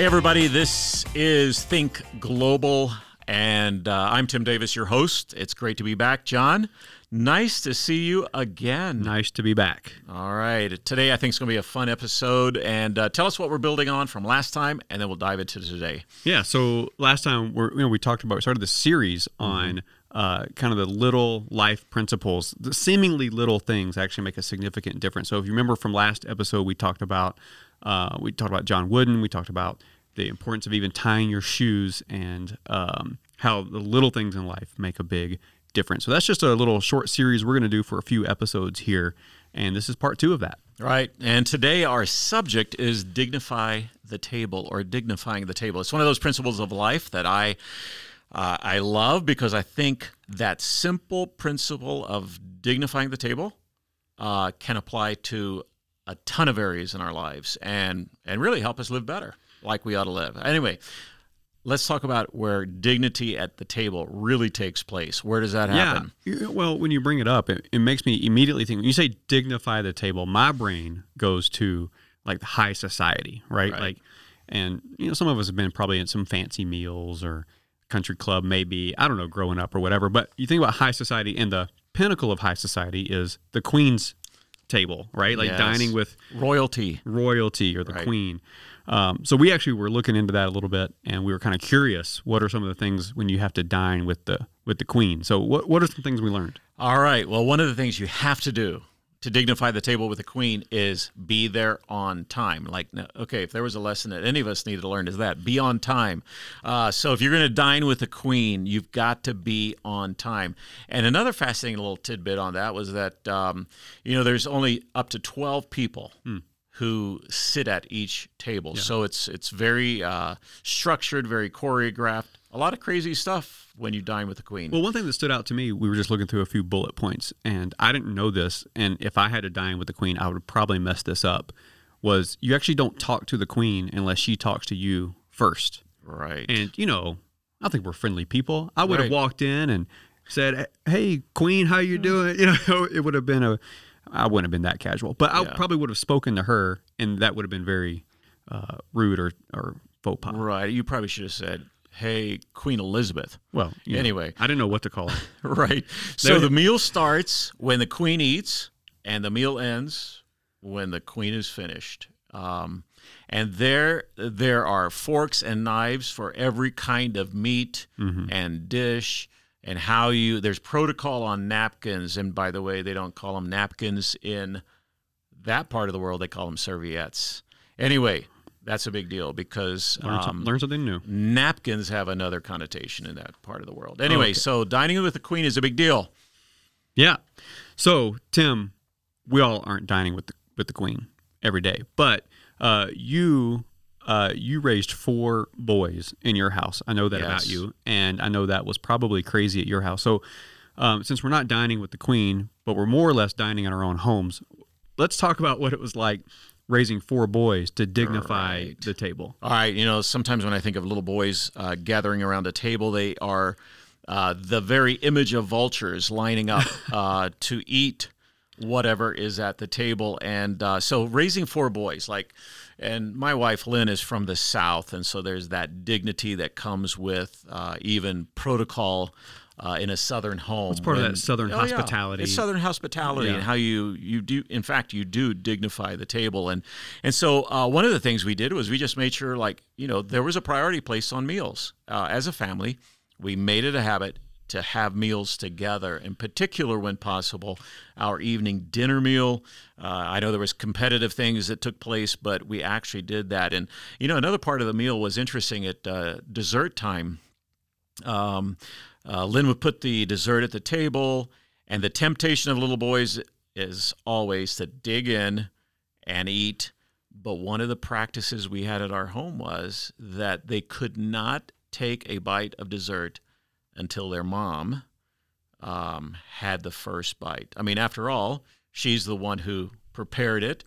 Hey, everybody, this is Think Global, and uh, I'm Tim Davis, your host. It's great to be back. John, nice to see you again. Nice to be back. All right. Today, I think it's going to be a fun episode, and uh, tell us what we're building on from last time, and then we'll dive into today. Yeah. So last time, we're, you know, we talked about, we started this series on. Mm-hmm. Uh, kind of the little life principles, the seemingly little things actually make a significant difference. So if you remember from last episode, we talked about uh, we talked about John Wooden. We talked about the importance of even tying your shoes and um, how the little things in life make a big difference. So that's just a little short series we're going to do for a few episodes here. And this is part two of that. Right. And today our subject is dignify the table or dignifying the table. It's one of those principles of life that I. Uh, I love because I think that simple principle of dignifying the table uh, can apply to a ton of areas in our lives and and really help us live better like we ought to live. Anyway, let's talk about where dignity at the table really takes place. Where does that happen? Yeah. Well, when you bring it up, it, it makes me immediately think when you say dignify the table, my brain goes to like the high society, right? right? Like and you know, some of us have been probably in some fancy meals or country club maybe, I don't know, growing up or whatever, but you think about high society and the pinnacle of high society is the queen's table, right? Like yes. dining with royalty, royalty, or the right. queen. Um, so we actually were looking into that a little bit, and we were kind of curious. What are some of the things when you have to dine with the with the queen? So what what are some things we learned? All right. Well, one of the things you have to do to dignify the table with the queen is be there on time. Like, okay, if there was a lesson that any of us needed to learn, is that be on time. Uh, so if you're going to dine with the queen, you've got to be on time. And another fascinating little tidbit on that was that um, you know there's only up to 12 people. Hmm who sit at each table. Yeah. So it's it's very uh, structured, very choreographed. A lot of crazy stuff when you dine with the queen. Well, one thing that stood out to me, we were just looking through a few bullet points, and I didn't know this. And if I had to dine with the queen, I would probably mess this up. Was you actually don't talk to the queen unless she talks to you first, right? And you know, I think we're friendly people. I would right. have walked in and said, "Hey, queen, how you doing?" You know, it would have been a I wouldn't have been that casual, but I probably would have spoken to her, and that would have been very uh, rude or or faux pas. Right. You probably should have said, "Hey, Queen Elizabeth." Well, anyway, know, I didn't know what to call it. right. So the meal starts when the Queen eats, and the meal ends when the Queen is finished. Um, and there there are forks and knives for every kind of meat mm-hmm. and dish and how you there's protocol on napkins and by the way they don't call them napkins in that part of the world they call them serviettes anyway that's a big deal because learn, um, some, learn something new napkins have another connotation in that part of the world anyway okay. so dining with the queen is a big deal yeah so tim we all aren't dining with the with the queen every day but uh, you uh, you raised four boys in your house. I know that yes. about you, and I know that was probably crazy at your house. So, um, since we're not dining with the queen, but we're more or less dining in our own homes, let's talk about what it was like raising four boys to dignify right. the table. All right, you know, sometimes when I think of little boys uh, gathering around a table, they are uh, the very image of vultures lining up uh, to eat whatever is at the table. And uh, so raising four boys, like, and my wife Lynn is from the South, and so there's that dignity that comes with uh, even protocol. Uh, in a southern home, it's part of that southern oh, hospitality. Yeah. It's southern hospitality, yeah. and how you you do. In fact, you do dignify the table, and and so uh, one of the things we did was we just made sure, like you know, there was a priority placed on meals uh, as a family. We made it a habit to have meals together, in particular when possible, our evening dinner meal. Uh, I know there was competitive things that took place, but we actually did that. And you know, another part of the meal was interesting at uh, dessert time. Um, uh, Lynn would put the dessert at the table, and the temptation of little boys is always to dig in and eat. But one of the practices we had at our home was that they could not take a bite of dessert until their mom um, had the first bite. I mean, after all, she's the one who prepared it.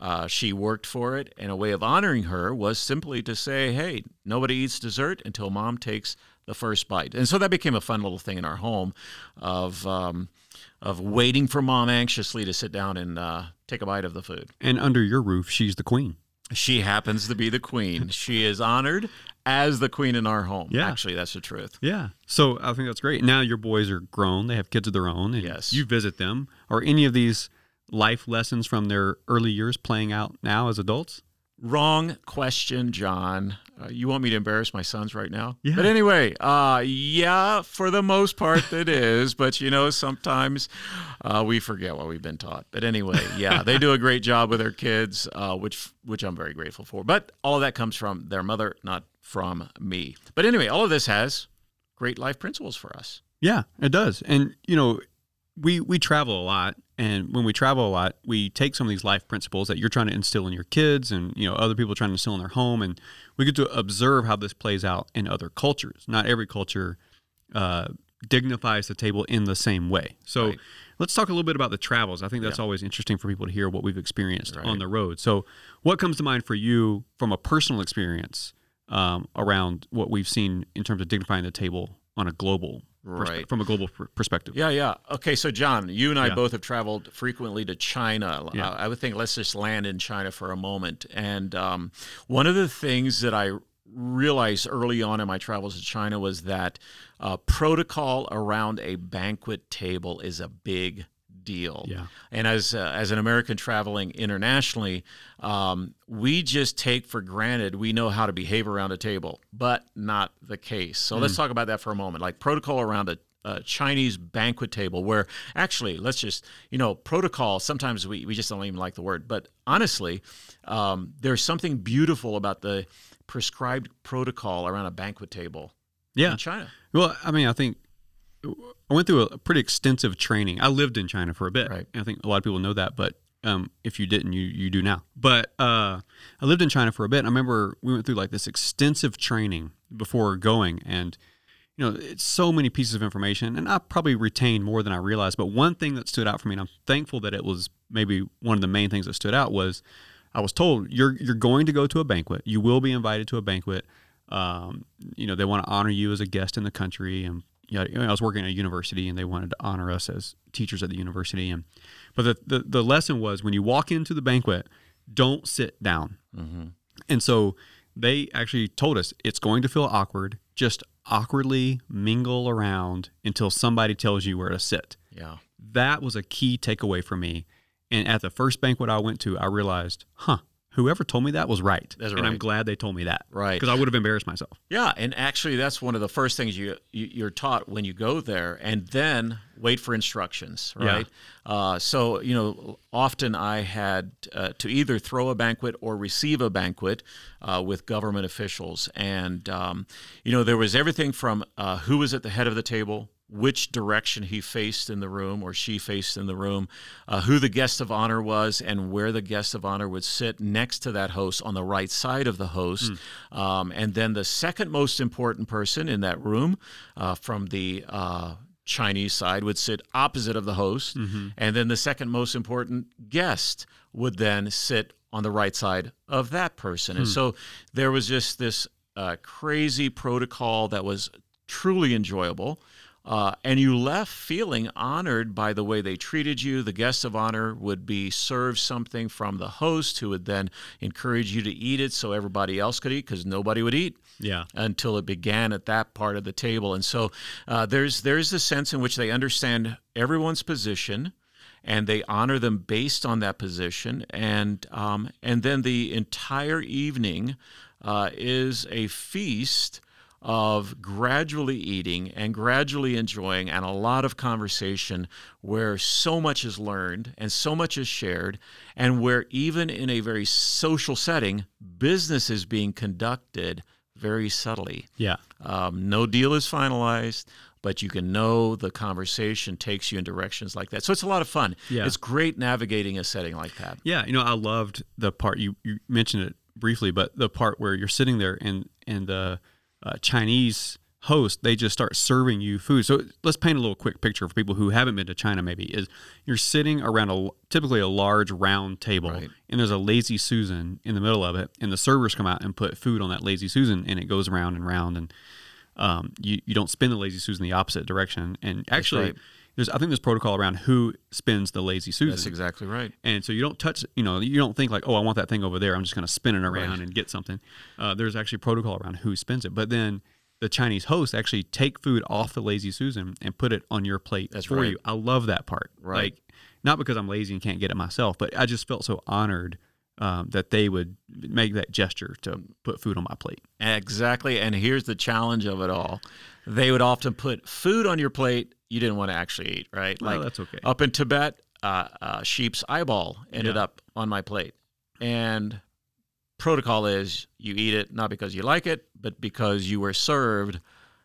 Uh, she worked for it, and a way of honoring her was simply to say, "Hey, nobody eats dessert until mom takes the first bite." And so that became a fun little thing in our home, of um, of waiting for mom anxiously to sit down and uh, take a bite of the food. And under your roof, she's the queen. She happens to be the queen. she is honored as the queen in our home. Yeah. Actually, that's the truth. Yeah. So I think that's great. Now your boys are grown; they have kids of their own, and Yes. you visit them. Are any of these life lessons from their early years playing out now as adults? Wrong question, John. Uh, you want me to embarrass my sons right now? Yeah. But anyway, uh, yeah, for the most part, it is. But you know, sometimes uh, we forget what we've been taught. But anyway, yeah, they do a great job with their kids, uh, which which I'm very grateful for. But all of that comes from their mother, not from me. But anyway, all of this has great life principles for us. Yeah, it does. And you know, we we travel a lot, and when we travel a lot, we take some of these life principles that you're trying to instill in your kids, and you know, other people trying to instill in their home, and we get to observe how this plays out in other cultures. Not every culture uh, dignifies the table in the same way. So. Right. Let's talk a little bit about the travels. I think that's Yeah. always interesting for people to hear what we've experienced Right. on the road. So, what comes to mind for you from a personal experience um, around what we've seen in terms of dignifying the table on a global Right. from a global pr- perspective. Yeah, yeah. Okay, so John, you and I Yeah. both have traveled frequently to China. Yeah. Uh, I would think let's just land in China for a moment. And um, one of the things that I realized early on in my travels to China was that uh, protocol around a banquet table is a big deal. Yeah. And as uh, as an American traveling internationally, um, we just take for granted we know how to behave around a table, but not the case. So let's talk about that for a moment. Like protocol around a, a Chinese banquet table, where actually, let's just you know, protocol. Sometimes we we just don't even like the word, but honestly, um, there's something beautiful about the prescribed protocol around a banquet table Yeah. in China. Well, I mean, I think I went through a pretty extensive training. I lived in China for a bit. Right. I think a lot of people know that, but um, if you didn't, you you do now. But uh, I lived in China for a bit. And I remember we went through like this extensive training before going, and you know, it's so many pieces of information, and I probably retained more than I realized. But one thing that stood out for me, and I'm thankful that it was maybe one of the main things that stood out was I was told you're you're going to go to a banquet. You will be invited to a banquet. Um, you know, they want to honor you as a guest in the country, and you know, I was working at a university, and they wanted to honor us as teachers at the university. And but the the, the lesson was when you walk into the banquet, don't sit down. Mm-hmm. And so they actually told us it's going to feel awkward. Just awkwardly mingle around until somebody tells you where to sit. Yeah. That was a key takeaway for me. And at the first banquet I went to, I realized, huh, whoever told me that was right. That's And I'm glad they told me that. Right. Because I would have embarrassed myself. Yeah, and actually, that's one of the first things you, you you're taught when you go there, and then wait for instructions. Yeah. Right. Uh, so you know, often I had uh, to either throw a banquet or receive a banquet uh, with government officials, and um, you know, there was everything from uh, who was at the head of the table. Which direction he faced in the room or she faced in the room, uh, who the guest of honor was, and where the guest of honor would sit next to that host on the right side of the host. Um, and then the second most important person in that room uh, from the uh, Chinese side would sit opposite of the host. And then the second most important guest would then sit on the right side of that person. And so there was just this uh, crazy protocol that was truly enjoyable. Uh, and you left feeling honored by the way they treated you. The guest of honor would be served something from the host, who would then encourage you to eat it so everybody else could eat because nobody would eat Yeah. until it began at that part of the table. And so uh, there's there's the sense in which they understand everyone's position, and they honor them based on that position. And um, and then the entire evening uh, is a feast of gradually eating and gradually enjoying and a lot of conversation where so much is learned and so much is shared and where even in a very social setting business is being conducted very subtly Yeah. um, no deal is finalized but you can know the conversation takes you in directions like that so it's a lot of fun Yeah. it's great navigating a setting like that Yeah, you know, I loved the part you, you mentioned it briefly, but the part where you're sitting there and and the uh, Chinese host they just start serving you food. So let's paint a little quick picture for people who haven't been to China. Maybe is you're sitting around a typically a large round table, Right. and there's a lazy susan in the middle of it, and the servers come out and put food on that lazy susan, and it goes around and round, and um, you you don't spin the lazy susan the opposite direction, and actually. right. There's I think there's protocol around who spins the lazy susan. That's exactly right. And so you don't touch, you know, you don't think like, oh, I want that thing over there. I'm just going to spin it around Right. and get something. Uh, there's actually protocol around who spins it. But then the Chinese hosts actually take food off the lazy Susan and put it on your plate That's for right. you. I love that part. Right. Like, not because I'm lazy and can't get it myself, but I just felt so honored um, that they would make that gesture to put food on my plate. Exactly. And here's the challenge of it all. They would often put food on your plate you didn't want to actually eat, right? Well, that's okay. Up in Tibet, uh, uh, sheep's eyeball ended Yeah. up on my plate. And protocol is you eat it not because you like it, but because you were served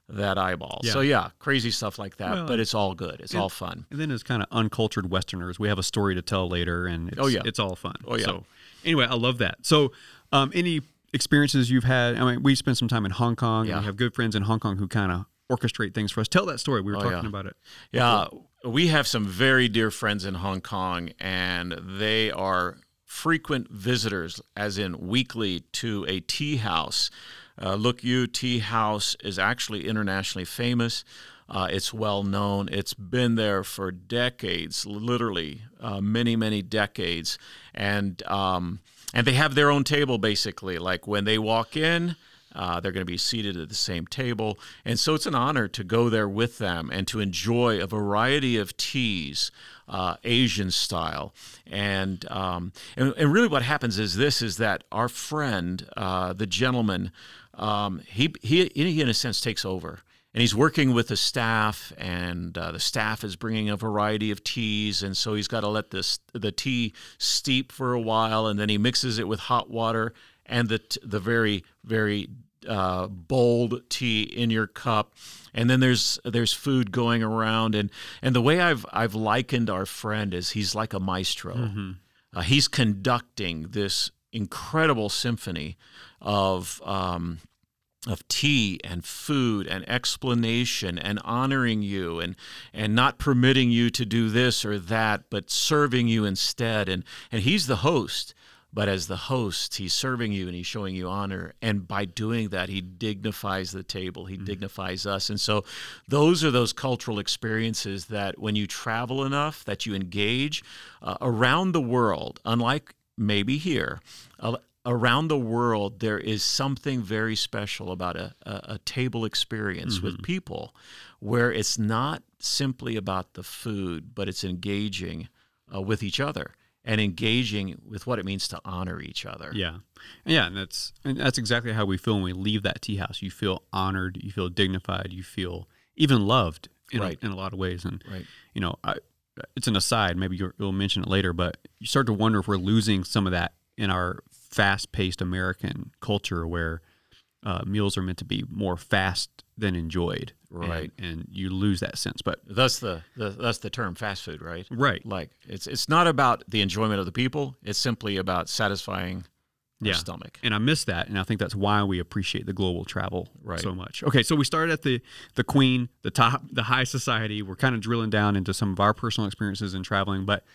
that eyeball. Yeah. So yeah, crazy stuff like that, Well, but it's all good. It's and- all fun. And then as kind of uncultured Westerners, we have a story to tell later, and it's, Oh, yeah. it's all fun. Oh, yeah. So anyway, I love that. So, um, any experiences you've had? I mean, we spent some time in Hong Kong. and Yeah. we have good friends in Hong Kong who kind of orchestrate things for us. Tell that story. We were Oh, talking yeah. about it. Yeah, we have some very dear friends in Hong Kong, and they are frequent visitors, as in weekly, to a tea house. Uh, Luk Yu Tea House is actually internationally famous. Uh, it's well known. It's been there for decades, literally uh, many, many decades, and um, and they have their own table basically. Like when they walk in, uh, they're going to be seated at the same table. And so it's an honor to go there with them and to enjoy a variety of teas, uh, Asian style. And, um, and, and really what happens is this, is that our friend, uh, the gentleman, um, he, he, he in a sense takes over. And he's working with the staff, and uh, the staff is bringing a variety of teas, and so he's got to let this the tea steep for a while, and then he mixes it with hot water and the the very very uh, bold tea in your cup, and then there's there's food going around, and and the way I've I've likened our friend is he's like a maestro. Uh, he's conducting this incredible symphony of. Um, of tea and food and explanation and honoring you and and not permitting you to do this or that but serving you instead and and he's the host but as the host he's serving you and he's showing you honor. And by doing that he dignifies the table. He dignifies us. And so those are those cultural experiences that when you travel enough that you engage uh, around the world unlike maybe here uh, around the world there is something very special about a, a, a table experience with people where it's not simply about the food but it's engaging uh, with each other and engaging with what it means to honor each other Yeah, yeah, and that's and that's exactly how we feel when we leave that tea house. You feel honored, you feel dignified, you feel even loved in, Right. a, in a lot of ways. And Right. you know, I, it's an aside. Maybe you'll, you'll mention it later, but you start to wonder if we're losing some of that in our fast-paced American culture, where uh, meals are meant to be more fast than enjoyed. Right. and, you lose that sense. But That's the, the that's the term fast food, right? right, Like it's it's not about the enjoyment of the people. It's simply about satisfying Yeah. stomach. and I miss that, and I think that's why we appreciate the global travel Right. so much. Okay, so we started at the the Queen, the top, the high society. We're kind of drilling down into some of our personal experiences in traveling, but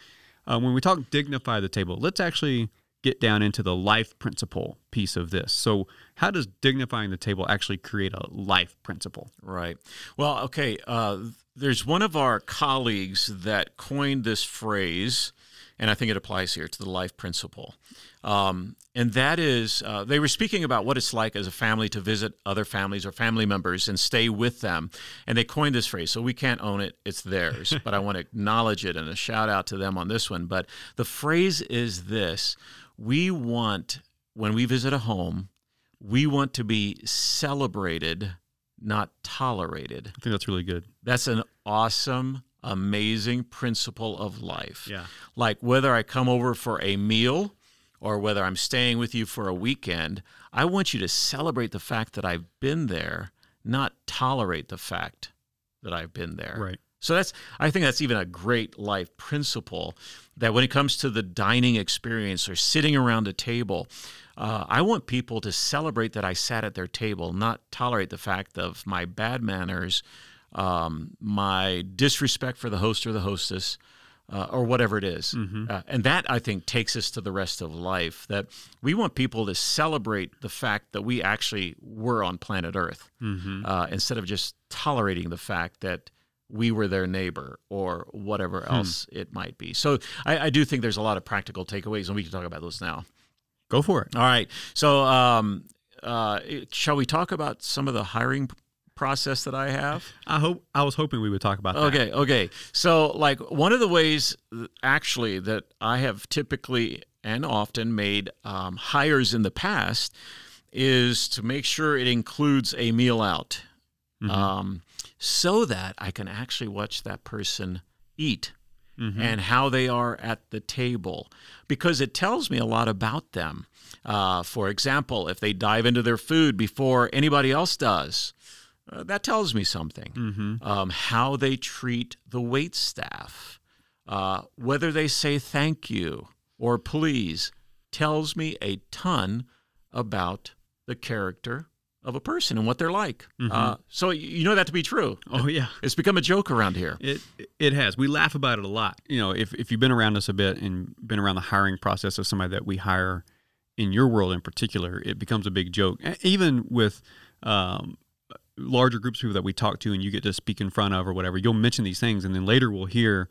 uh, when we talk dignify the table, let's actually get down into the life principle piece of this. So, how does dignifying the table actually create a life principle? Right. Well, okay. Uh, there's one of our colleagues that coined this phrase, and I think it applies here to the life principle. Um, and that is, uh, they were speaking about what it's like as a family to visit other families or family members and stay with them. And they coined this phrase. So we can't own it, it's theirs. but I want to acknowledge it and a shout out to them on this one. But the phrase is this we want, when we visit a home, we want to be celebrated, not tolerated. I think that's really good. That's an awesome, amazing principle of life. Yeah. Like whether I come over for a meal or whether I'm staying with you for a weekend, I want you to celebrate the fact that I've been there, not tolerate the fact that I've been there. Right. So that's I think that's even a great life principle that when it comes to the dining experience or sitting around a table, uh, I want people to celebrate that I sat at their table, not tolerate the fact of my bad manners, um, my disrespect for the host or the hostess. Uh, or whatever it is. Uh, and that I think takes us to the rest of life. That we want people to celebrate the fact that we actually were on planet Earth uh, instead of just tolerating the fact that we were their neighbor or whatever else it might be. So I, I do think there's a lot of practical takeaways, and we can talk about those now. Go for it. All right. So, um, uh, shall we talk about some of the hiring process that I have? I hope I was hoping we would talk about that. Okay. Okay. So, like, one of the ways actually that I have typically and often made um, hires in the past is to make sure it includes a meal out um, so that I can actually watch that person eat and how they are at the table because it tells me a lot about them. Uh, for example, if they dive into their food before anybody else does, uh, that tells me something. Um, how they treat the wait staff, uh, whether they say thank you or please, tells me a ton about the character of a person and what they're like. Uh, so you know that to be true. Oh yeah. It's become a joke around here. It it has. We laugh about it a lot. You know, if if you've been around us a bit and been around the hiring process of somebody that we hire in your world in particular, it becomes a big joke. Even with um, larger groups of people that we talk to and you get to speak in front of or whatever, you'll mention these things and then later we'll hear,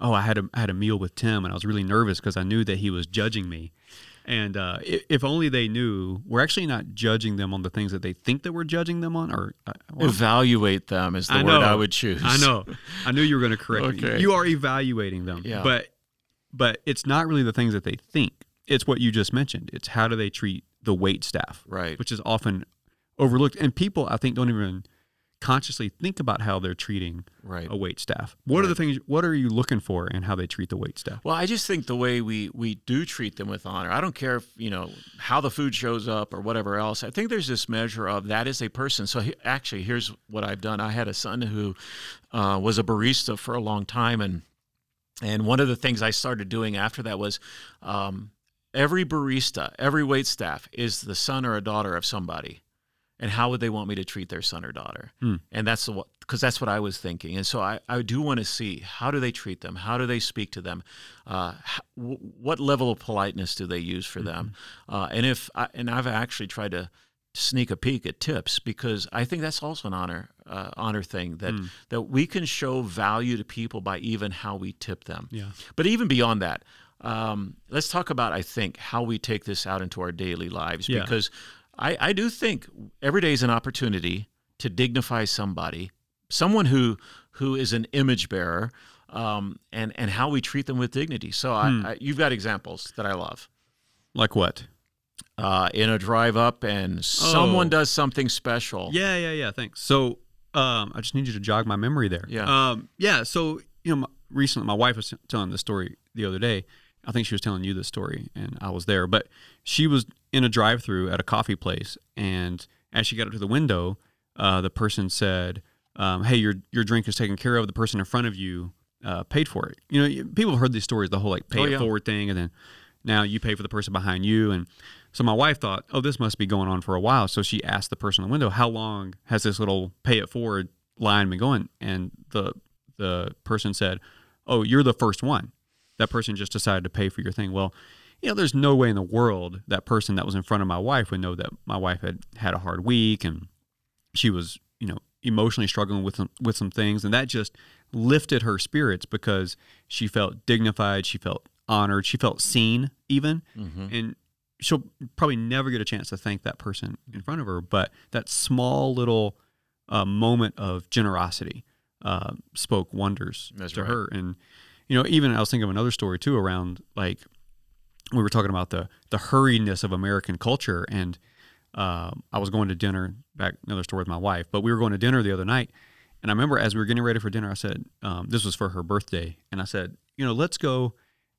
"Oh, I had a I had a meal with Tim and I was really nervous because I knew that he was judging me." And uh, if only they knew, we're actually not judging them on the things that they think that we're judging them on. Or uh, well, Evaluate them is the I word know. I would choose. I know. I knew you were going to correct me. You are evaluating them. Yeah. But but it's not really the things that they think. It's what you just mentioned. It's how do they treat the wait staff, Right. which is often overlooked. And people, I think, don't even consciously think about how they're treating Right. a wait staff. What are the things? What are you looking for in how they treat the wait staff? Well, I just think the way we we do treat them with honor. I don't care if you know how the food shows up or whatever else. I think there's this measure of that is a person. So he, actually, here's what I've done. I had a son who uh, was a barista for a long time, and and one of the things I started doing after that was um, every barista, every wait staff is the son or a daughter of somebody. And how would they want me to treat their son or daughter? And that's the because that's what I was thinking. And so I, I do want to see how do they treat them? How do they speak to them? Uh, h- w- what level of politeness do they use for them? Uh, and if I, and I've actually tried to sneak a peek at tips because I think that's also an honor uh, honor thing that that we can show value to people by even how we tip them. Yeah. But even beyond that, um, let's talk about I think how we take this out into our daily lives Yeah. because I, I do think every day is an opportunity to dignify somebody, someone who who is an image bearer, um, and and how we treat them with dignity. So I, I, you've got examples that I love. Like what? Uh, in a drive up, and someone Oh. does something special. Yeah, yeah, yeah. Thanks. So, um, I just need you to jog my memory there. Yeah. Um, yeah. So, you know, my, recently my wife was telling this story the other day. I think she was telling you this story, and I was there. But she was in a drive-through at a coffee place, and as she got up to the window, uh, the person said, um, "Hey, your your drink is taken care of. The person in front of you uh, paid for it." You know, people have heard these stories, the whole like pay Oh, it forward thing, and then now you pay for the person behind you, and so my wife thought, "Oh, this must be going on for a while." So she asked the person in the window, "How long has this little pay it forward line been going?" And the the person said, "Oh, you're the first one." That person just decided to pay for your thing. Well, you know, there's no way in the world that person that was in front of my wife would know that my wife had had a hard week and she was, you know, emotionally struggling with some, with some things, and that just lifted her spirits because she felt dignified, she felt honored, she felt seen, even, and she'll probably never get a chance to thank that person in front of her. But that small little uh, moment of generosity uh, spoke wonders That's to right. her, and you know, even I was thinking of another story too around like we were talking about the the hurriedness of American culture, and um, I was going to dinner back another story with my wife, but we were going to dinner the other night, and I remember as we were getting ready for dinner, I said um, this was for her birthday, and I said, you know, let's go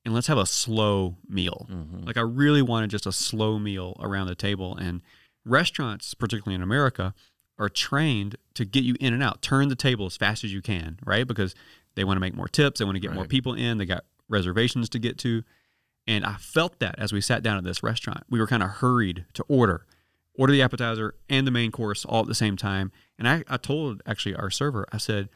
and let's have a slow meal. Like I really wanted just a slow meal around the table, and restaurants, particularly in America, are trained to get you in and out, turn the table as fast as you can, right? Because they want to make more tips, they want to get more people in, they got reservations to get to. And I felt that as we sat down at this restaurant. We were kind of hurried to order, order the appetizer and the main course all at the same time. And I, I told actually our server, I said,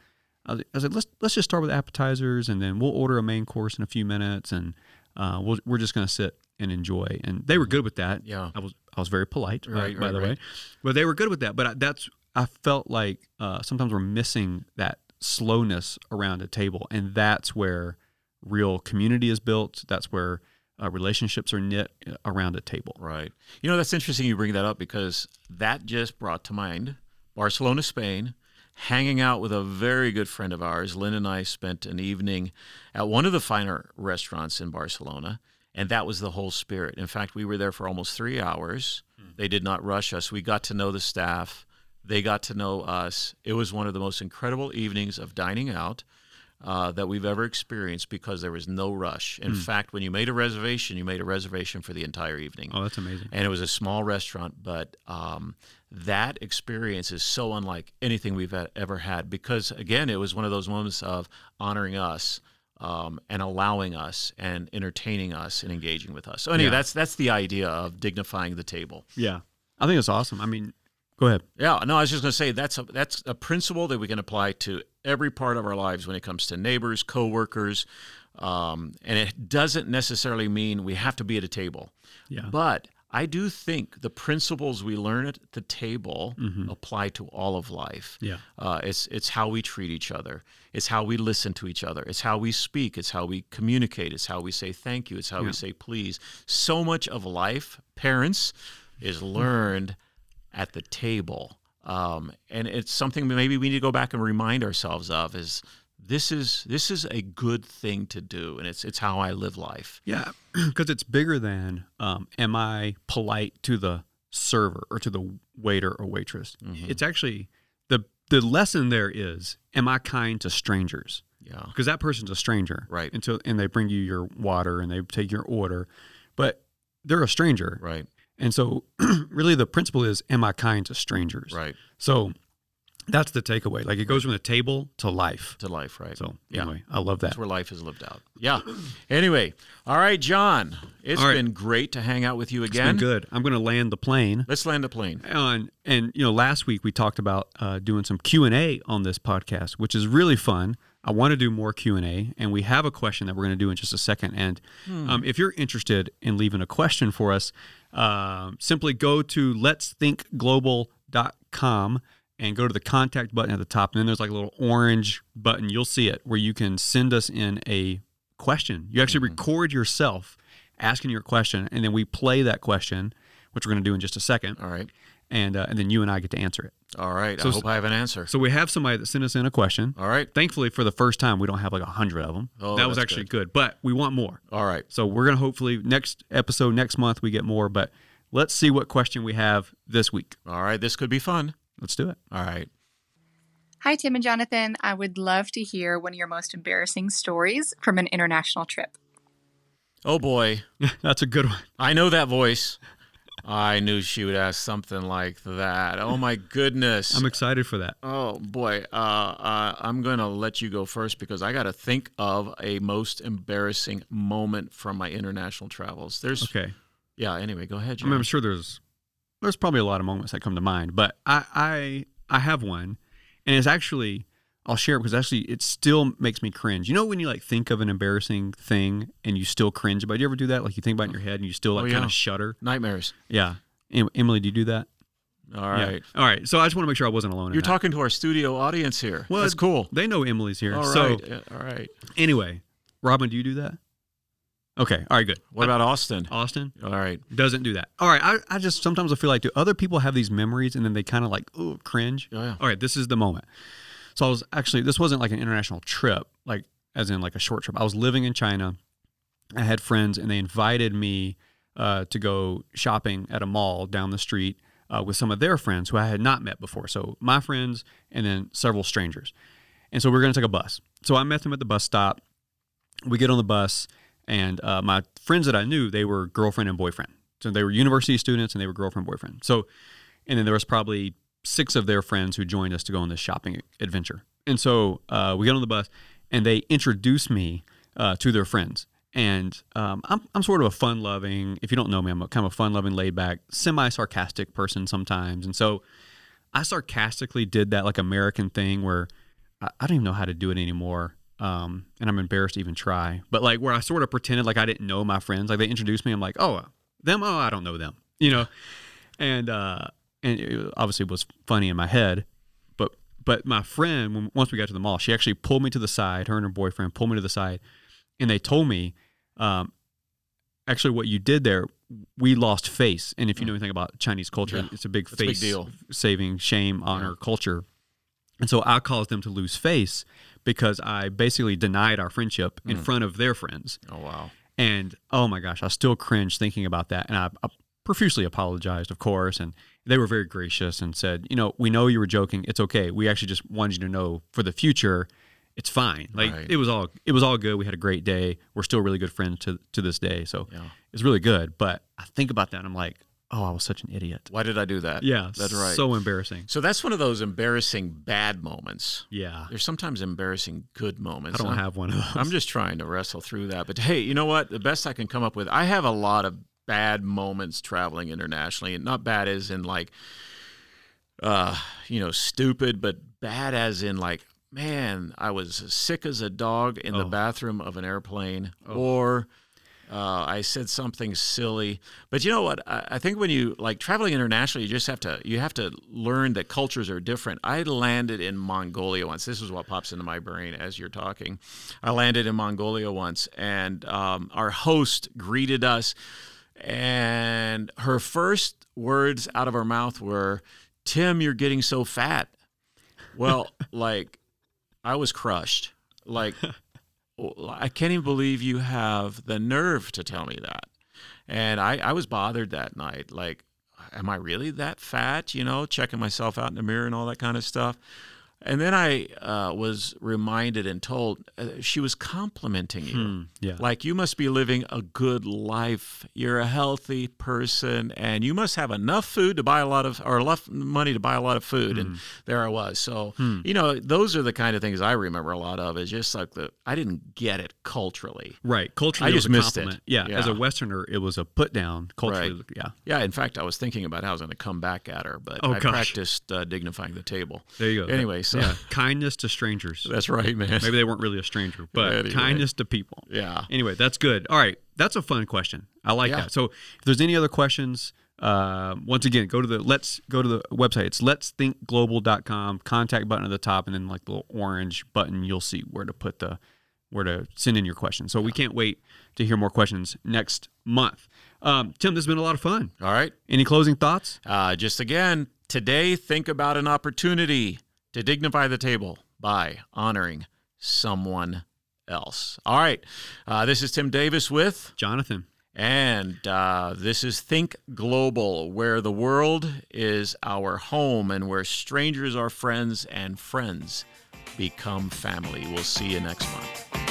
I said, let's let's just start with appetizers and then we'll order a main course in a few minutes and uh, we'll, we're just going to sit and enjoy. And they were good with that. Yeah. I was I was very polite, Right, by right, the right. way, but they were good with that. But I, that's I felt like uh, sometimes we're missing that slowness around a table, and that's where real community is built. That's where uh, relationships are knit uh, around a table. Right. You know, that's interesting you bring that up because that just brought to mind Barcelona, Spain, hanging out with a very good friend of ours. Lynn and I spent an evening at one of the finer restaurants in Barcelona, and that was the whole spirit. In fact, we were there for almost three hours. Hmm. They did not rush us. We got to know the staff, they got to know us. It was one of the most incredible evenings of dining out uh, that we've ever experienced because there was no rush. In mm. fact, when you made a reservation, you made a reservation for the entire evening. Oh, that's amazing. And it was a small restaurant, but um, that experience is so unlike anything we've ever had because, again, it was one of those moments of honoring us. Um, and allowing us and entertaining us and engaging with us. So anyway, yeah. that's that's the idea of dignifying the table. Yeah, I think it's awesome. I mean, Go ahead. Yeah, no, I was just going to say that's a that's a principle that we can apply to every part of our lives when it comes to neighbors, coworkers, um, and it doesn't necessarily mean we have to be at a table. Yeah. But I do think the principles we learn at the table mm-hmm. apply to all of life. Yeah. Uh, it's it's how we treat each other. It's how we listen to each other. It's how we speak. It's how we communicate. It's how we say thank you. It's how yeah. we say please. So much of life, parents, is learned at the table. Um, and it's something maybe we need to go back and remind ourselves of is this is this is a good thing to do and it's it's how I live life. Yeah, because it's bigger than um, am I polite to the server or to the waiter or waitress. Mm-hmm. It's actually the the lesson there is am I kind to strangers? Yeah, because that person's a stranger, right? Until and they bring you your water and they take your order, but they're a stranger, right? And so, really, the principle is, am I kind to strangers? Right. So that's the takeaway. Like it goes from the table to life. To life, right. So, yeah. anyway, I love that. That's where life is lived out. Yeah. anyway, all right, John, It's right. been great to hang out with you again. It's been good. I'm going to land the plane. Let's land the plane. And, and you know, last week we talked about uh, doing some Q&A on this podcast, which is really fun. I want to do more Q&A, and we have a question that we're going to do in just a second. And hmm. um, if you're interested in leaving a question for us, um, simply go to letsthinkglobal.com and go to the contact button at the top. And then there's like a little orange button. You'll see it where you can send us in a question. You actually mm-hmm. record yourself asking your question, and then we play that question, which we're going to do in just a second. All right and uh, and then you and I get to answer it. All right. So, I hope I have an answer. So we have somebody that sent us in a question. All right. Thankfully, for the first time, we don't have like a hundred of them. Oh, that was actually good. good. but we want more. All right. So we're gonna hopefully next episode next month we get more. But let's see what question we have this week. All right. This could be fun. Let's do it. All right. Hi, Tim and Jonathan. I would love to hear one of your most embarrassing stories from an international trip. Oh boy, that's a good one. I know that voice. I knew she would ask something like that. Oh my goodness! I'm excited for that. Oh boy, uh, uh, I'm gonna let you go first because I got to think of a most embarrassing moment from my international travels. There's okay. Yeah. Anyway, go ahead. I mean, I'm sure there's there's probably a lot of moments that come to mind, but I I I have one, and it's actually I'll share it because actually it still makes me cringe. You know when you like think of an embarrassing thing and you still cringe about? It? You ever do that? Like you think about it in your head and you still like oh, yeah. kind of shudder. Nightmares. Yeah. Emily, do you do that? All right. Yeah. All right. So I just want to make sure I wasn't alone. You're talking to our studio audience here. Well, that's cool. They know Emily's here. All right. So, all right. Anyway, Robin, do you do that? Okay. All right. Good. What about Austin? Austin. All right. Doesn't do that. All right. I, I just sometimes I feel like do other people have these memories and then they kind of like oh cringe. Oh, yeah. All right. This is the moment. So I was actually this wasn't like an international trip, like as in like a short trip. I was living in China. I had friends, and they invited me uh, to go shopping at a mall down the street uh, with some of their friends who I had not met before. So my friends, and then several strangers. And so we are going to take a bus. So I met them at the bus stop. We get on the bus, and uh, my friends that I knew, they were girlfriend and boyfriend. So they were university students, and they were girlfriend boyfriend. So, and then there was probably six of their friends who joined us to go on this shopping adventure. And so uh, we get on the bus, and they introduce me uh, to their friends. And um, I'm, I'm sort of a fun loving, if you don't know me, I'm a kind of a fun loving, laid back, semi sarcastic person sometimes. And so I sarcastically did that like American thing where I, I don't even know how to do it anymore. Um, and I'm embarrassed to even try. But like where I sort of pretended like I didn't know my friends. Like they introduced me, I'm like, oh, them? Oh, I don't know them, you know? And, uh, and it obviously was funny in my head, but But my friend, when, once we got to the mall, she actually pulled me to the side. Her and her boyfriend pulled me to the side, and they told me, um, actually, what you did there, we lost face. And if you know anything about Chinese culture, Yeah. it's a big That's a big face deal. saving, shame, honor Yeah. culture. And so I caused them to lose face because I basically denied our friendship in Mm. front of their friends. Oh wow. And oh my gosh, I still cringe thinking about that. And I, I profusely apologized, of course. And they were very gracious and said, you know, we know you were joking. It's okay. We actually just wanted you to know for the future, it's fine. Like Right. it was all it was all good. We had a great day. We're still really good friends to to this day. So Yeah. it's really good. But I think about that and I'm like, oh, I was such an idiot. Why did I do that? Yeah, that's right. So embarrassing. So that's one of those embarrassing bad moments. Yeah, There's sometimes embarrassing good moments. I don't I'm- have one of those. I'm just trying to wrestle through that. But hey, you know what? The best I can come up with, I have a lot of bad moments traveling internationally, and not bad as in like, uh, you know, stupid, but bad as in like, man, I was sick as a dog in the Oh. bathroom of an airplane, or. Uh, I said something silly, but you know what? I, I think when you like traveling internationally, you just have to you have to learn that cultures are different. I landed in Mongolia once. This is what pops into my brain as you're talking. I landed in Mongolia once, and um, our host greeted us, and her first words out of her mouth were, "Tim, you're getting so fat." Well, like I was crushed. Like I can't even believe you have the nerve to tell me that. And I, I was bothered that night. Like, am I really that fat? You know, checking myself out in the mirror and all that kind of stuff. And then I uh, was reminded and told uh, she was complimenting you. Hmm, yeah. Like, you must be living a good life. You're a healthy person, and you must have enough food to buy a lot of, or enough money to buy a lot of food. And there I was. So, you know, those are the kind of things I remember a lot of. Is just like the, I didn't get it culturally. Right. Culturally, I just a missed it. compliment. Yeah, As a Westerner, it was a put down. Culturally, Right. yeah. Yeah, in fact, I was thinking about how I was going to come back at her, but Oh, I gosh. practiced uh, dignifying the table. There you go. Anyway, so yeah, kindness to strangers. that's right, man. Maybe they weren't really a stranger, but Anyway. kindness to people. Yeah. Anyway, that's good. All right, that's a fun question. I like Yeah. that. So, if there's any other questions, uh, once again, go to the let's go to the website. It's let'sthinkglobal.com. Contact button at the top, and then like the little orange button, you'll see where to put the where to send in your questions. So we can't wait to hear more questions next month. Um, Tim, this has been a lot of fun. All right. Any closing thoughts? Uh, just again, today, think about an opportunity to dignify the table by honoring someone else. All right. Uh, this is Tim Davis with, Jonathan. and uh, this is Think Global, where the world is our home and where strangers are friends and friends become family. We'll see you next month.